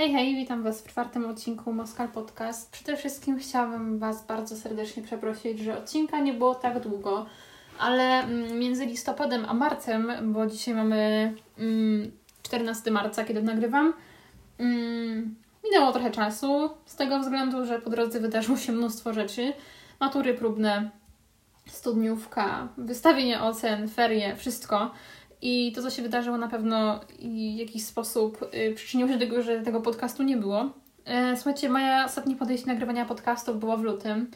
Hej, hej, witam Was w czwartym odcinku Moskal Podcast. Przede wszystkim chciałabym Was bardzo serdecznie przeprosić, że odcinka nie było tak długo, ale mm, między listopadem a marcem, bo dzisiaj mamy 14 mm, marca, kiedy nagrywam, mm, minęło trochę czasu, z tego względu, że po drodze wydarzyło się mnóstwo rzeczy. Matury próbne, studniówka, wystawienie ocen, ferie, wszystko. I to, co się wydarzyło, na pewno w jakiś sposób y, przyczyniło się do tego, że tego podcastu nie było. E, słuchajcie, moja ostatnie podejście nagrywania podcastów było w lutym.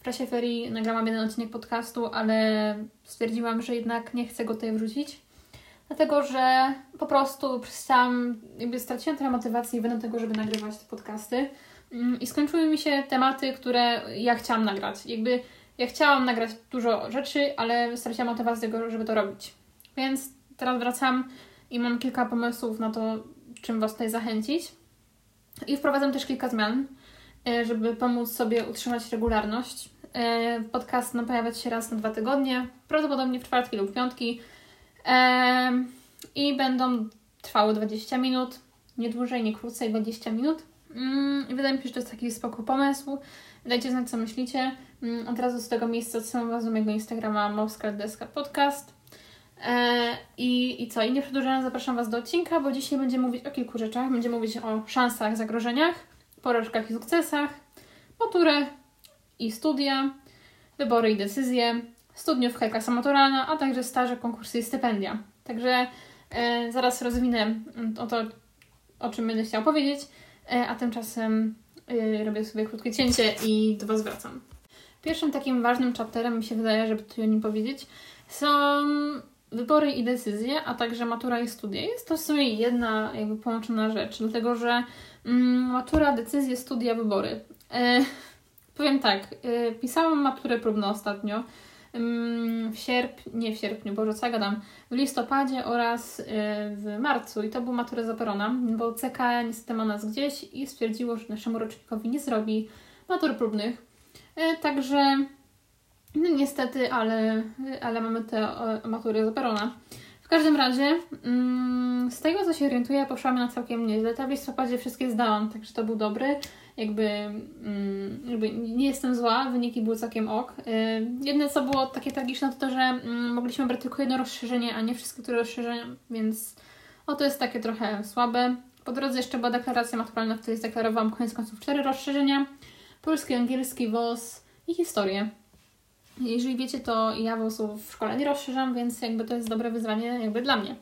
W czasie ferii nagrałam jeden odcinek podcastu, ale stwierdziłam, że jednak nie chcę go tutaj wrzucić. Dlatego, że po prostu przestałam, jakby straciłam trochę motywacji do tego, żeby nagrywać te podcasty. Mm, I skończyły mi się tematy, które ja chciałam nagrać. Jakby ja chciałam nagrać dużo rzeczy, ale straciłam motywację do tego, żeby to robić. Więc teraz wracam i mam kilka pomysłów na to, czym Was tutaj zachęcić. I wprowadzam też kilka zmian, e, żeby pomóc sobie utrzymać regularność. E, podcast ma pojawiać się raz na dwa tygodnie, prawdopodobnie w czwartki lub piątki. E, I będą trwały 20 minut, nie dłużej, nie krócej, 20 minut. Mm, wydaje mi się, że to jest taki spoko pomysł. Dajcie znać, co myślicie. Mm, od razu z tego miejsca odsyłam Was do mojego Instagrama Moskal Deska Podcast. E, I, I co? I nie przedłużając, zapraszam Was do odcinka, bo dzisiaj będziemy mówić o kilku rzeczach. Będziemy mówić o szansach, zagrożeniach, porażkach i sukcesach, maturę i studia, wybory i decyzje, studniówka i kasa maturalna, a także staże, konkursy i stypendia. Także e, zaraz rozwinę o to, o czym będę chciała powiedzieć, e, a tymczasem e, robię sobie krótkie cięcie i do Was wracam. Pierwszym takim ważnym chapterem mi się wydaje, żeby tu o nim powiedzieć, są wybory i decyzje, a także matura i studia. Jest to w sumie jedna jakby połączona rzecz, dlatego że mm, matura, decyzje, studia, wybory. E, powiem tak, e, pisałam maturę próbną ostatnio mm, w sierpniu, nie w sierpniu, Boże, co ja gadam, w listopadzie oraz e, w marcu i to był maturę zaporona, bo CK niestety ma nas gdzieś i stwierdziło, że naszemu rocznikowi nie zrobi matur próbnych. E, także no niestety, ale, ale mamy te matury z operona. W każdym razie, mm, z tego co się orientuję, poszłam na całkiem nieźle. Ta w listopadzie wszystkie zdałam, także to był dobry. Jakby, mm, jakby nie jestem zła, wyniki były całkiem ok. Y, jedne co było takie tragiczne to to, że mm, mogliśmy brać tylko jedno rozszerzenie, a nie wszystkie które rozszerzenia, więc o to jest takie trochę słabe. Po drodze jeszcze była deklaracja maturalna, w której zdeklarowałam koniec końców cztery rozszerzenia. Polski, angielski, WOS i historię. Jeżeli wiecie, to ja włosów w szkole nie rozszerzam, więc jakby to jest dobre wyzwanie jakby dla mnie.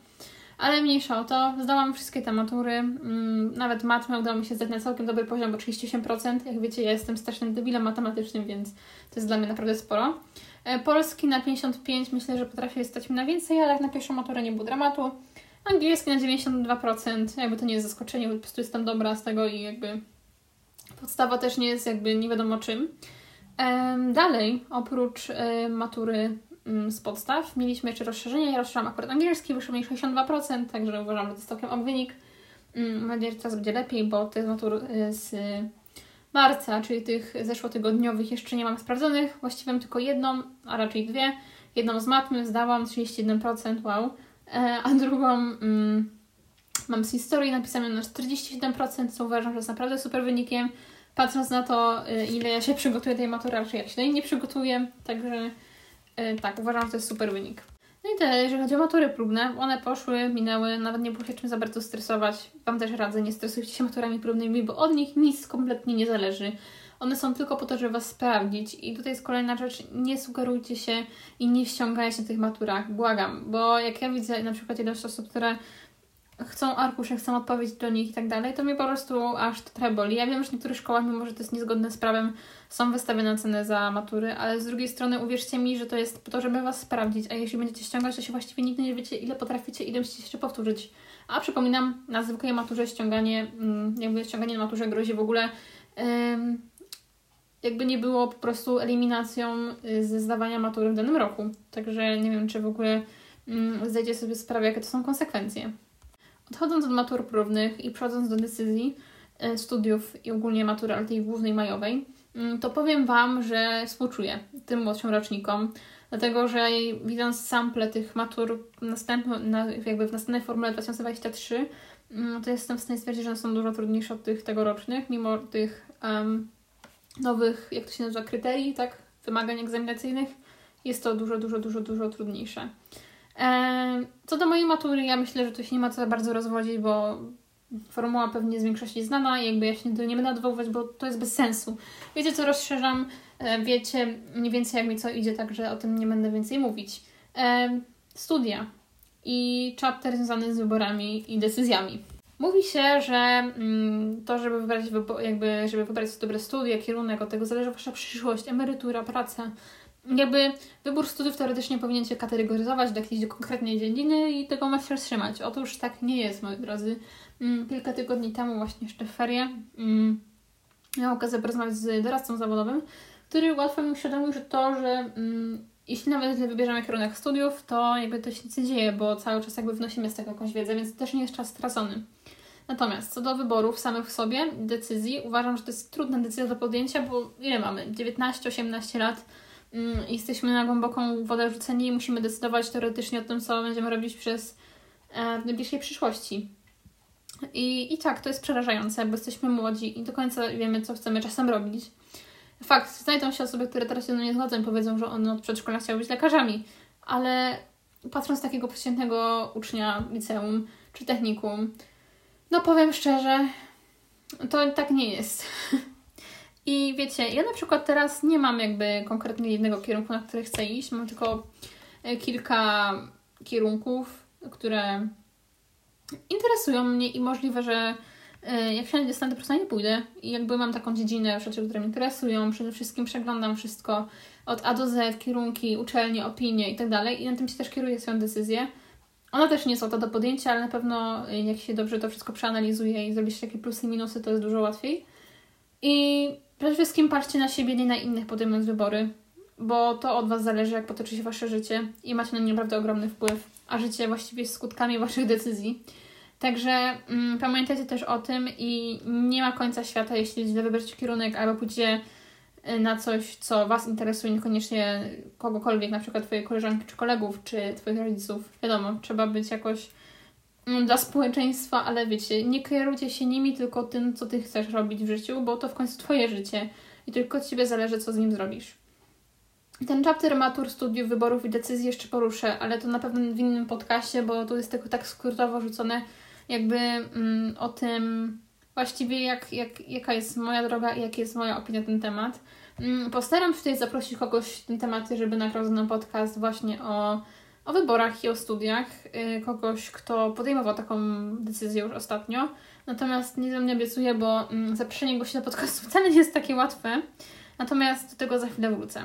Ale mniejsza o to, zdałam wszystkie te matury, mm, nawet matmę udało mi się zdać na całkiem dobry poziom, bo 38%. Jak wiecie, ja jestem strasznym debilem matematycznym, więc to jest dla mnie naprawdę sporo. E, polski na 55 myślę, że potrafię stać mi na więcej, ale jak na pierwszą maturę nie było dramatu. Angielski na 92%, jakby to nie jest zaskoczenie, po prostu jestem dobra z tego i jakby podstawa też nie jest jakby nie wiadomo czym. Dalej, oprócz matury mm, z podstaw, mieliśmy jeszcze rozszerzenie. Ja rozszerzam akurat angielski, wyszło mi 62%, także uważam, że to jest całkiem ok wynik. Mm, mam nadzieję, że teraz będzie lepiej, bo tych matur y, z marca, czyli tych zeszłotygodniowych jeszcze nie mam sprawdzonych. Właściwie mam tylko jedną, a raczej dwie. Jedną z matmy zdałam 31%, wow. E, a drugą mm, mam z historii napisaną na 47%, co uważam, że jest naprawdę super wynikiem patrząc na to, y, ile ja się przygotuję tej matury, niej nie przygotuję, także y, tak, uważam, że to jest super wynik. No i tyle, jeżeli chodzi o matury próbne, one poszły, minęły, nawet nie było się czym za bardzo stresować. Wam też radzę, nie stresujcie się maturami próbnymi, bo od nich nic kompletnie nie zależy. One są tylko po to, żeby Was sprawdzić. I tutaj jest kolejna rzecz, nie sugerujcie się i nie ściągajcie tych maturach, błagam. Bo jak ja widzę na przykład ilość osób, które chcą arkusze, chcą odpowiedzieć do nich i tak dalej, to mnie po prostu aż to trochę boli. Ja wiem, że w niektórych szkołach, mimo że to jest niezgodne z prawem, są wystawione ceny za matury, ale z drugiej strony uwierzcie mi, że to jest po to, żeby Was sprawdzić, a jeśli będziecie ściągać, to się właściwie nigdy nie wiecie, ile potraficie, ile musicie jeszcze powtórzyć. A przypominam, na zwykłej maturze ściąganie, mm, jakby ściąganie na maturze grozi w ogóle jakby nie było po prostu eliminacją y, ze zdawania matury w danym roku. Także nie wiem, czy w ogóle mm, zdajecie sobie sprawę, jakie to są konsekwencje. Odchodząc od matur próbnych i przechodząc do decyzji e, studiów i ogólnie matury, ale tej głównej majowej, mm, to powiem Wam, że współczuję tym młodszym rocznikom, dlatego że widząc sample tych matur następno, na, jakby w następnej formule 2023, mm, to jestem w stanie stwierdzić, że one są dużo trudniejsze od tych tegorocznych, mimo tych um, nowych, jak to się nazywa, kryterii, tak, wymagań egzaminacyjnych. Jest to dużo, dużo, dużo, dużo trudniejsze. Co do mojej matury, ja myślę, że tu się nie ma co za bardzo rozwodzić, bo formuła pewnie jest w większości znana i jakby ja się do nie będę odwoływać, bo to jest bez sensu. Wiecie, co rozszerzam, e, wiecie mniej więcej jak mi co idzie, także o tym nie będę więcej mówić. Studia i chapter związany z wyborami i decyzjami. Mówi się, że mm, to, żeby wybrać, jakby, żeby wybrać dobre studia, kierunek, od tego zależy Wasza przyszłość, emerytura, praca, jakby wybór studiów teoretycznie powinien się kategoryzować do jakiejś konkretnej dziedziny i tego ma się wstrzymać. Otóż tak nie jest, moi drodzy. Mm, kilka tygodni temu, właśnie jeszcze w ferie, mm, miałam okazję porozmawiać z doradcą zawodowym, który łatwo mi uświadomił, że to, że mm, jeśli nawet wybierzemy kierunek studiów, to jakby to się nic nie dzieje, bo cały czas jakby wnosimy z tego jakąś wiedzę, więc to też nie jest czas stracony. Natomiast co do wyborów samych w sobie, decyzji, uważam, że to jest trudna decyzja do podjęcia, bo ile mamy? 19-18 lat jesteśmy na głęboką wodę rzuceni i musimy decydować teoretycznie o tym, co będziemy robić przez e, w najbliższej przyszłości. I, I tak, to jest przerażające, bo jesteśmy młodzi i do końca wiemy, co chcemy czasem robić. Fakt, znajdą się osoby, które teraz się do mnie zgodzą i powiedzą, że one od przedszkola chciały być lekarzami, ale patrząc takiego przeciętnego ucznia liceum czy technikum, no powiem szczerze, to tak nie jest. I wiecie, ja na przykład teraz nie mam jakby konkretnie jednego kierunku, na który chcę iść. Mam tylko e, kilka kierunków, które interesują mnie i możliwe, że e, jak się dostanę, po prostu nie pójdę. I jakby mam taką dziedzinę rzeczy, które mnie interesują. Przede wszystkim przeglądam wszystko od A do Z, kierunki, uczelnie, opinie i tak. I na tym się też kieruję swoją decyzję. Ona też nie jest łatwa do podjęcia, ale na pewno e, jak się dobrze to wszystko przeanalizuje i zrobi się takie plusy i minusy, to jest dużo łatwiej. I Przede wszystkim patrzcie na siebie, nie na innych, podejmując wybory, bo to od Was zależy, jak potoczy się Wasze życie i macie na nie naprawdę ogromny wpływ, a życie właściwie jest skutkami Waszych decyzji. Także mm, pamiętajcie też o tym i nie ma końca świata, jeśli źle wybercie kierunek albo pójdzie y, na coś, co Was interesuje, niekoniecznie kogokolwiek, na przykład Twoje koleżanki czy kolegów, czy Twoich rodziców. Wiadomo, trzeba być jakoś dla społeczeństwa, ale wiecie, nie kierujcie się nimi, tylko tym, co ty chcesz robić w życiu, bo to w końcu twoje życie i tylko od ciebie zależy, co z nim zrobisz. Ten chapter matur, studiów, wyborów i decyzji jeszcze poruszę, ale to na pewno w innym podcaście, bo to jest tylko tak skrótowo rzucone jakby mm, o tym właściwie jak, jak, jaka jest moja droga i jaka jest moja opinia na ten temat. Mm, postaram się tutaj zaprosić kogoś w tym temacie, żeby nagrał ze podcast właśnie o o wyborach i o studiach y, kogoś, kto podejmował taką decyzję już ostatnio. Natomiast nie za mnie obiecuję, bo mm, zaproszenie go się na podcast wcale nie jest takie łatwe. Natomiast do tego za chwilę wrócę.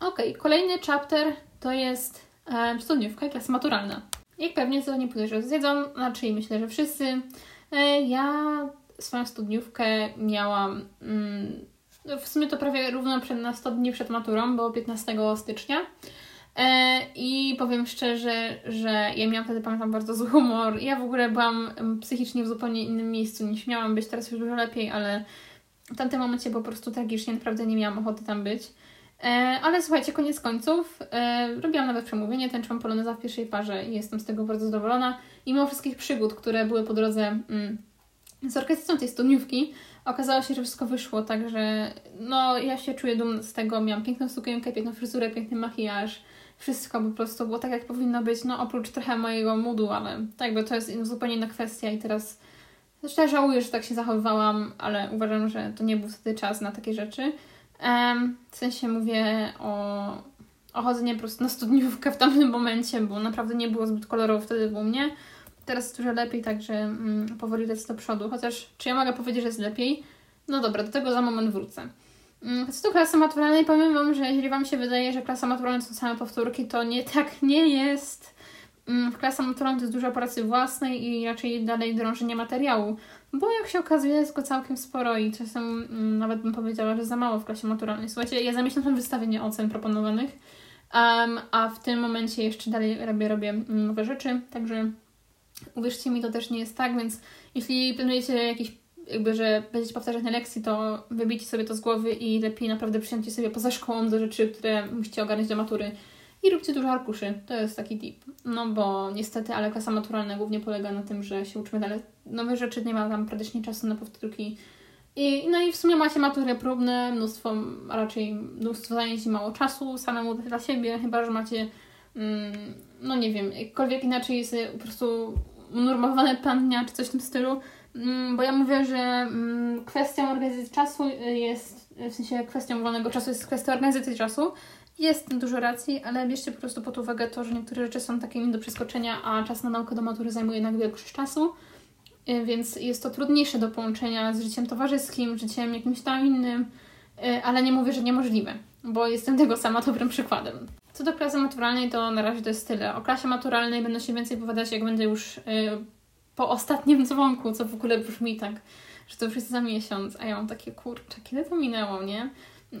Ok, kolejny chapter to jest e, studniówka klasa maturalna. Jak pewnie co nie że zjedzą, znaczy myślę, że wszyscy. E, ja swoją studniówkę miałam mm, w sumie to prawie równo przed, na 100 dni przed maturą, bo 15 stycznia. E, I powiem szczerze, że ja miałam wtedy, pamiętam, bardzo zły humor. Ja w ogóle byłam psychicznie w zupełnie innym miejscu niż miałam być. Teraz już dużo lepiej, ale w tamtym momencie po prostu tragicznie, naprawdę nie miałam ochoty tam być. E, ale słuchajcie, koniec końców, e, robiłam nawet przemówienie, tańczyłam poloneza w pierwszej parze i jestem z tego bardzo zadowolona. I mimo wszystkich przygód, które były po drodze mm, z orkiestrą tej studniówki, okazało się, że wszystko wyszło, także no ja się czuję dumna z tego. Miałam piękną sukienkę, piękną fryzurę, piękny makijaż wszystko po prostu było tak, jak powinno być, no oprócz trochę mojego moodu, ale tak jakby to jest zupełnie inna kwestia i teraz zresztą żałuję, że tak się zachowywałam, ale uważam, że to nie był wtedy czas na takie rzeczy. Um, w sensie mówię o, o chodzenie po prostu na studniówkę w tamtym momencie, bo naprawdę nie było zbyt kolorowo wtedy u mnie. Teraz dużo lepiej, także mm, powoli lecę do przodu. Chociaż, czy ja mogę powiedzieć, że jest lepiej? No dobra, do tego za moment wrócę. Mm, co do klasy maturalnej, powiem Wam, że jeżeli Wam się wydaje, że klasa maturalna to są same powtórki, to nie tak nie jest. Mm, w klasa maturalna to jest dużo pracy własnej i raczej dalej drążenie materiału, bo jak się okazuje jest go całkiem sporo i czasem mm, nawet bym powiedziała, że za mało w klasie maturalnej. Słuchajcie, ja zamierzam tam wystawienie ocen proponowanych, um, a w tym momencie jeszcze dalej robię, robię nowe rzeczy, także uwierzcie mi, to też nie jest tak, więc jeśli planujecie jakieś jakby, że będziecie powtarzać na lekcji, to wybijcie sobie to z głowy i lepiej naprawdę przyjęcie sobie poza szkołą do rzeczy, które musicie ogarnąć do matury i róbcie dużo arkuszy. To jest taki tip. No bo niestety, ale klasa maturalna głównie polega na tym, że się uczymy dalej nowe rzeczy, nie ma tam praktycznie czasu na powtórki. I, no i w sumie macie matury próbne, mnóstwo, raczej mnóstwo zajęć i mało czasu samemu dla siebie, chyba że macie, mm, no nie wiem, jakkolwiek inaczej jest po prostu unormowany plan dnia czy coś w tym stylu, bo ja mówię, że mm, kwestią organizacji czasu jest, w sensie kwestią wolnego czasu jest kwestia organizacji czasu, jest dużo racji, ale bierzcie po prostu pod uwagę to, że niektóre rzeczy są takie nie do przeskoczenia, a czas na naukę do matury zajmuje jednak większość czasu, y, więc jest to trudniejsze do połączenia z życiem towarzyskim, życiem jakimś tam innym, y, ale nie mówię, że niemożliwe, bo jestem tego sama dobrym przykładem. Co do klasy maturalnej, to na razie to jest tyle. O klasie maturalnej będę się więcej opowiadać, jak będę już yy, po ostatnim dzwonku, co w ogóle brzmi tak, że to już jest za miesiąc, a ja mam takie kurczę, kiedy to minęło, nie?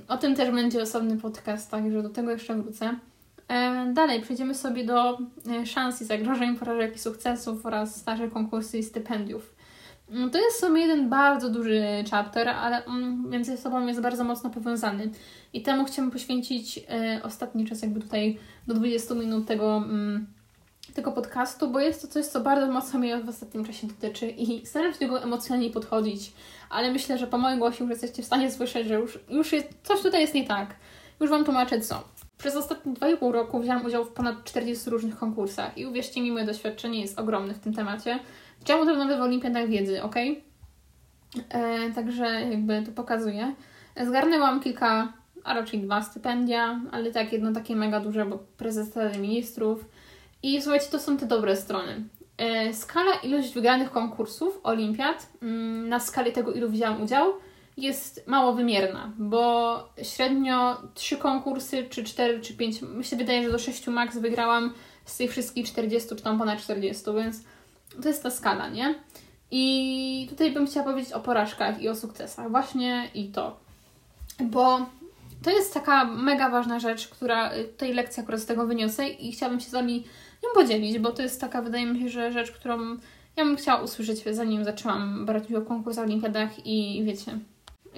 O tym też będzie osobny podcast, także do tego jeszcze wrócę. E, dalej przejdziemy sobie do e, szans i zagrożeń, porażek i sukcesów oraz staże konkursy i stypendiów. Mm, to jest w sumie jeden bardzo duży chapter, ale on między sobą jest bardzo mocno powiązany. I temu chciałam poświęcić e, ostatni czas, jakby tutaj do 20 minut tego, mm, tego podcastu, bo jest to coś, co bardzo mocno mnie w ostatnim czasie dotyczy i staram się do tego emocjonalnie podchodzić ale myślę, że po moim głosie już jesteście w stanie słyszeć, że już, już jest, coś tutaj jest nie tak. Już Wam tłumaczę co. Przez ostatnie 2,5 roku wziąłam udział w ponad 40 różnych konkursach i uwierzcie mi, moje doświadczenie jest ogromne w tym temacie. Chciałam to nawet w olimpiadach wiedzy, ok? E, także jakby to pokazuję. Zgarnęłam kilka, a raczej dwa stypendia, ale tak jedno takie mega duże, bo prezes Rady Ministrów. I słuchajcie, to są te dobre strony. E, skala ilość wygranych konkursów, olimpiad, mm, na skali tego, ilu wziąłem udział, jest mało wymierna, bo średnio trzy konkursy, czy cztery, czy pięć, mi się wydaje, że do sześciu max wygrałam z tych wszystkich 40, czy tam ponad 40, więc to jest ta skala, nie? I tutaj bym chciała powiedzieć o porażkach i o sukcesach, właśnie i to. Bo to jest taka mega ważna rzecz, która tej lekcji akurat z tego wyniosę i chciałabym się z Wami nią podzielić, bo to jest taka, wydaje mi się, że rzecz, którą ja bym chciała usłyszeć, zanim zaczęłam brać udział w konkursach, olimpiadach i wiecie.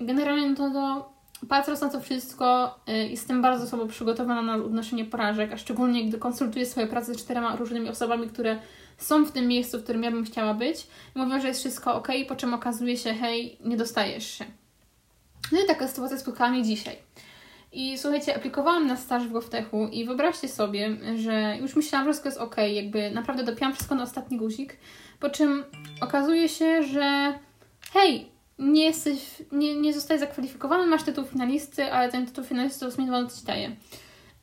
Generalnie to, to patrząc na to wszystko, y, jestem bardzo słabo przygotowana na odnoszenie porażek, a szczególnie gdy konsultuję swoje prace z czterema różnymi osobami, które są w tym miejscu, w którym ja bym chciała być. Mówią, że jest wszystko ok, po czym okazuje się, hej, nie dostajesz się. No i taka sytuacja spotkała mnie dzisiaj. I słuchajcie, aplikowałam na staż w GovTechu i wyobraźcie sobie, że już myślałam, że wszystko jest ok, jakby naprawdę dopiłam wszystko na ostatni guzik, po czym okazuje się, że hej, nie jesteś, nie, nie zostajesz zakwalifikowany, masz tytuł finalisty, ale ten tytuł finalisty to wolno ci daje.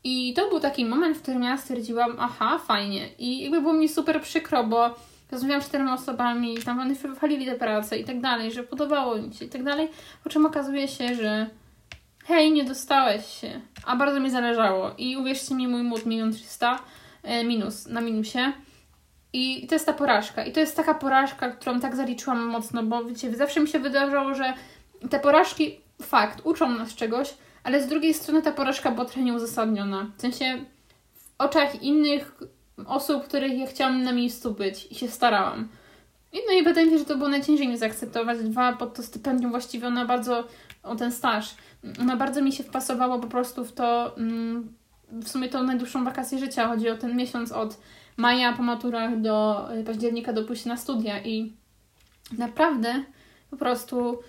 I to był taki moment, w którym ja stwierdziłam, aha, fajnie. I jakby było mi super przykro, bo rozmawiałam z czterema osobami, tam oni wychwalili tę pracę i tak dalej, że podobało mi się i tak dalej, po czym okazuje się, że hej, nie dostałeś się, a bardzo mi zależało i uwierzcie mi, mój mód milion trzysta e, minus, na minusie. I to jest ta porażka. I to jest taka porażka, którą tak zaliczyłam mocno, bo wiecie, zawsze mi się wydarzało, że te porażki, fakt, uczą nas czegoś, ale z drugiej strony ta porażka była trochę nieuzasadniona. W sensie w oczach innych osób, których ja chciałam na miejscu być i się starałam. No i wydaje mi się, że to było najciężej mi zaakceptować. Dwa, pod to stypendium właściwie ona bardzo, o ten staż, ona bardzo mi się wpasowało po prostu w to, mm, w sumie to najdłuższą wakację życia. Chodzi o ten miesiąc od maja po maturach do y, października do pójścia na studia i naprawdę po prostu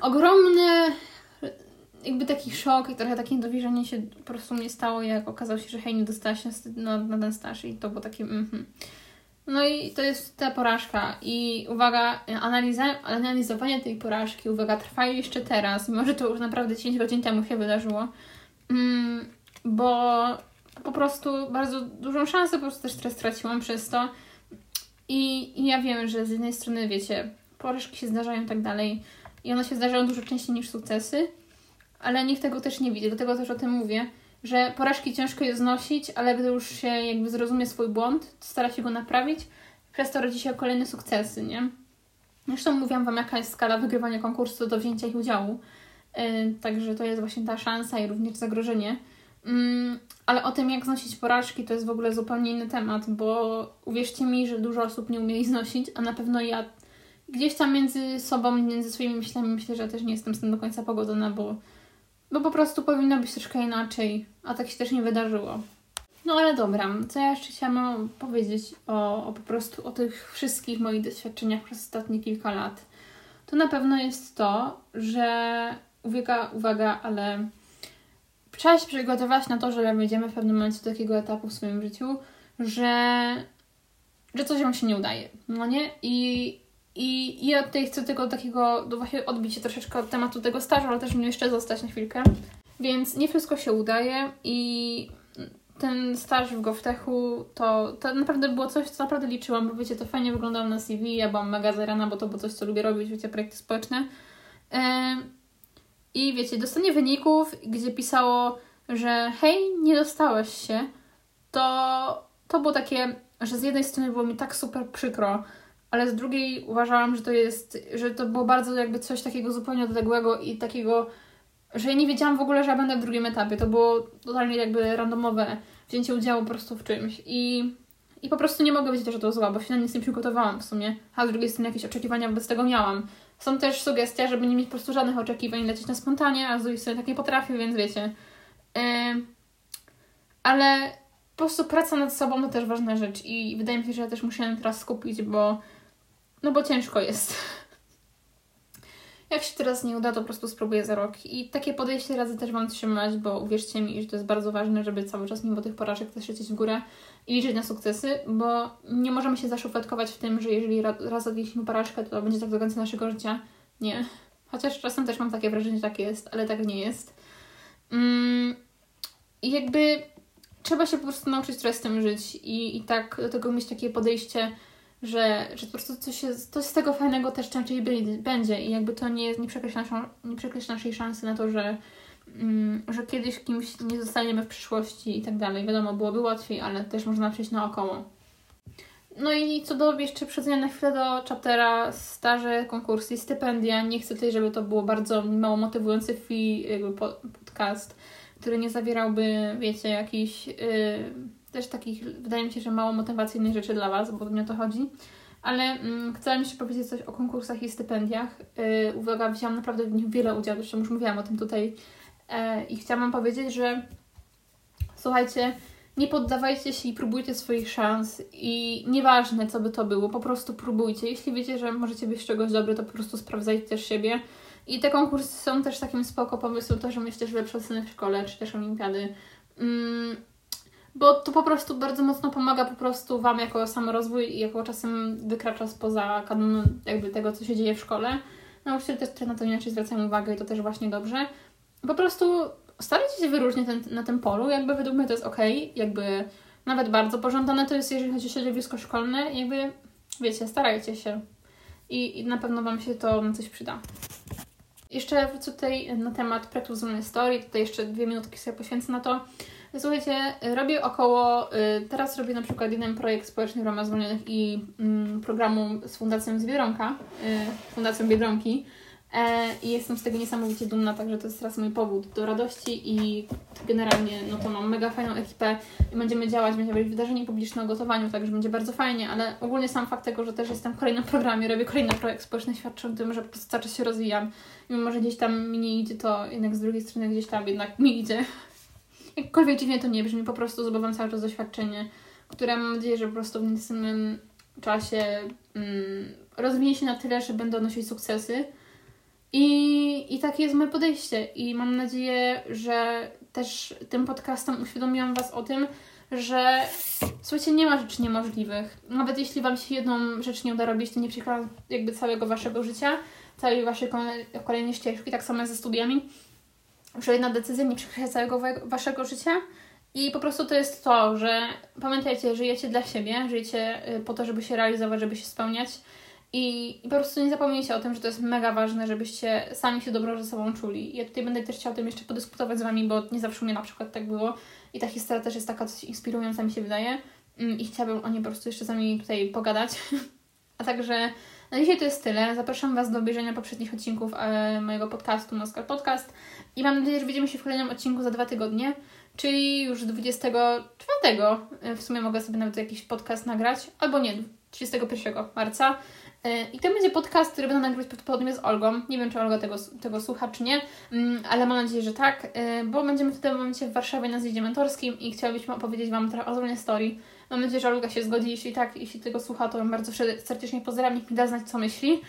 ogromny jakby taki szok i trochę takie niedowierzanie się po prostu mnie stało, jak okazało się, że hej, nie dostała się na, na ten staż i to było takie mhm. No i to jest ta porażka. I uwaga, analiza, analizowanie tej porażki, uwaga, trwa jeszcze teraz, mimo że to już naprawdę 10 godzin temu się wydarzyło, mm, bo po prostu bardzo dużą szansę po prostu też teraz straciłam przez to. I, I ja wiem, że z jednej strony, wiecie, porażki się zdarzają i tak dalej, i one się zdarzają dużo częściej niż sukcesy, ale nikt tego też nie widzi, dlatego też o tym mówię że porażki ciężko je znosić, ale gdy już się jakby zrozumie swój błąd, to stara się go naprawić, przez to rodzi się kolejne sukcesy, nie? Zresztą mówiłam Wam, jaka jest skala wygrywania konkursu do wzięcia ich udziału. Yy, także to jest właśnie ta szansa i również zagrożenie. Yy, ale o tym, jak znosić porażki, to jest w ogóle zupełnie inny temat, bo uwierzcie mi, że dużo osób nie umie ich znosić, a na pewno ja gdzieś tam między sobą, między swoimi myślami myślę, że też nie jestem z tym do końca pogodzona, bo bo po prostu powinno być troszkę inaczej, a tak się też nie wydarzyło. No ale dobra, co ja jeszcze chciałam powiedzieć o, o po prostu o tych wszystkich moich doświadczeniach przez ostatnie kilka lat. To na pewno jest to, że uwaga, uwaga, ale trzeba się przygotować na to, że będziemy w pewnym momencie do takiego etapu w swoim życiu, że, że coś wam się nie udaje. No nie? I, i ja tutaj chcę tylko takiego, do właśnie odbić się troszeczkę od tematu tego stażu, ale też mnie jeszcze zostać na chwilkę. Więc nie wszystko się udaje i ten staż w GovTechu to, to naprawdę było coś, co naprawdę liczyłam, bo wiecie, to fajnie wyglądało na CV, ja byłam mega zarana, bo to było coś, co lubię robić, wiecie, projekty społeczne. I wiecie, dostanie wyników, gdzie pisało, że hej, nie dostałeś się, to, to było takie, że z jednej strony było mi tak super przykro, ale z drugiej uważałam, że to jest, że to było bardzo jakby coś takiego zupełnie odległego i takiego, że ja nie wiedziałam w ogóle, że ja będę w drugim etapie. To było totalnie jakby randomowe wzięcie udziału po prostu w czymś. I, i po prostu nie mogę powiedzieć, że to zła, bo się na nic nie przygotowałam w sumie, a z drugiej strony jakieś oczekiwania wobec tego miałam. Są też sugestie, żeby nie mieć po prostu żadnych oczekiwań, lecieć na spontanie, a z drugiej strony tak nie potrafię, więc wiecie. Yy, ale po prostu praca nad sobą to też ważna rzecz i wydaje mi się, że ja też muszę teraz skupić, bo no bo ciężko jest. Jak się teraz nie uda, to po prostu spróbuję za rok. I takie podejście radzę też Wam trzymać, bo uwierzcie mi, że to jest bardzo ważne, żeby cały czas mimo tych porażek też lecieć w górę i liczyć na sukcesy, bo nie możemy się zaszufladkować w tym, że jeżeli raz odnieśliśmy porażkę, to będzie tak do końca naszego życia. Nie. Chociaż czasem też mam takie wrażenie, że tak jest, ale tak nie jest. Mm, I jakby trzeba się po prostu nauczyć trochę z tym żyć i, i tak do tego mieć takie podejście, że, że po prostu coś, jest, coś z tego fajnego też częściej będzie i jakby to nie, nie, przekreśla, naszą, nie przekreśla naszej szansy na to, że, mm, że kiedyś kimś nie zostaniemy w przyszłości i tak dalej. Wiadomo, byłoby łatwiej, ale też można przejść naokoło. No i co do jeszcze przedzenia na chwilę do chaptera, staże, konkursy, stypendia. Nie chcę tutaj, żeby to było bardzo mało motywujący fi, podcast, który nie zawierałby, wiecie, jakichś... Yy, też takich, wydaje mi się, że mało motywacyjnych rzeczy dla Was, bo mi o to chodzi. Ale mm, chciałam jeszcze powiedzieć coś o konkursach i stypendiach. Yy, uwaga, wzięłam naprawdę w nich wiele udziału, zresztą już mówiłam o tym tutaj. Yy, I chciałam powiedzieć, że słuchajcie, nie poddawajcie się i próbujcie swoich szans i nieważne co by to było, po prostu próbujcie. Jeśli wiecie, że możecie być czegoś dobry, to po prostu sprawdzajcie też siebie. I te konkursy są też takim spoko pomysłem, to, że że lepsze oceny w szkole, czy też olimpiady. Mm, bo to po prostu bardzo mocno pomaga po prostu Wam jako samorozwój i jako czasem wykracza spoza kanon jakby tego, co się dzieje w szkole. Nauczyciele też na to inaczej zwracają uwagę i to też właśnie dobrze. Po prostu starajcie się wyróżnić ten, na tym polu, jakby według mnie to jest ok, jakby nawet bardzo pożądane to jest, jeżeli chodzi o środowisko szkolne, jakby wiecie, starajcie się i, i na pewno Wam się to na coś przyda. Jeszcze wrócę tutaj na temat projektu Story, tutaj jeszcze dwie minutki sobie poświęcę na to. Słuchajcie, robię około, y, teraz robię na przykład jeden projekt społeczny w ramach zwolnionych i mm, programu z Fundacją z Biedronka, y, Fundacją Biedronki e, i jestem z tego niesamowicie dumna, także to jest teraz mój powód do radości i generalnie no to mam mega fajną ekipę i będziemy działać, będzie być wydarzenie publiczne o gotowaniu, także będzie bardzo fajnie, ale ogólnie sam fakt tego, że też jestem w kolejnym programie, robię kolejny projekt społeczny świadczy o tym, że po prostu cały czas się rozwijam. Mimo, że gdzieś tam mi nie idzie, to jednak z drugiej strony gdzieś tam jednak mi idzie. Jakkolwiek dziwnie to nie brzmi, po prostu zdobywam cały czas doświadczenie, które mam nadzieję, że po prostu w następnym czasie mm, rozwinie się na tyle, że będę nosić sukcesy. I, I takie jest moje podejście. I mam nadzieję, że też tym podcastem uświadomiłam Was o tym, że słuchajcie, nie ma rzeczy niemożliwych. Nawet jeśli Wam się jedną rzecz nie uda robić, to nie przykłada jakby całego Waszego życia, całej Waszej kolejnej ścieżki, tak samo ze studiami że jedna decyzja nie przekreśla całego waszego życia. I po prostu to jest to, że pamiętajcie, żyjecie dla siebie, żyjecie y, po to, żeby się realizować, żeby się spełniać. I, I po prostu nie zapomnijcie o tym, że to jest mega ważne, żebyście sami się dobrze ze sobą czuli. Ja tutaj będę też chciała o tym jeszcze podyskutować z Wami, bo nie zawsze u mnie na przykład tak było. I ta historia też jest taka dosyć inspirująca, mi się wydaje. Mm, I chciałabym o niej po prostu jeszcze z Wami tutaj pogadać. A także na dzisiaj to jest tyle. Zapraszam Was do obejrzenia poprzednich odcinków e, mojego podcastu Moskal Podcast i mam nadzieję, że widzimy się w kolejnym odcinku za dwa tygodnie, czyli już 24. E, w sumie mogę sobie nawet jakiś podcast nagrać, albo nie, 31 marca. E, I to będzie podcast, który będę nagrywać prawdopodobnie z Olgą. Nie wiem, czy Olga tego, tego słucha, czy nie, mm, ale mam nadzieję, że tak, bo będziemy w tym momencie w Warszawie na zjeździe mentorskim i chciałabyśmy opowiedzieć Wam trochę o Zolnie Story. Mam nadzieję, że Olga się zgodzi. Jeśli tak, jeśli tego słucha, to ją bardzo serdecznie pozdrawiam. Niech mi da znać, co myśli.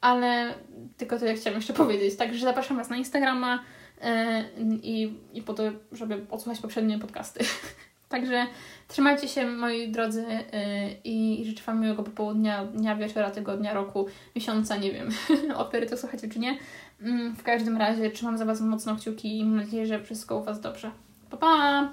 ale tylko to ja chciałam jeszcze powiedzieć. Także zapraszam Was na Instagrama i, i po to, żeby odsłuchać poprzednie podcasty. Także trzymajcie się, moi drodzy, yy, i życzę Wam miłego popołudnia, dnia, wieczora, tygodnia, roku, miesiąca, nie wiem, opery to słuchacie czy nie. Yy, w każdym razie trzymam za Was mocno kciuki i mam nadzieję, że wszystko u Was dobrze. Pa, pa!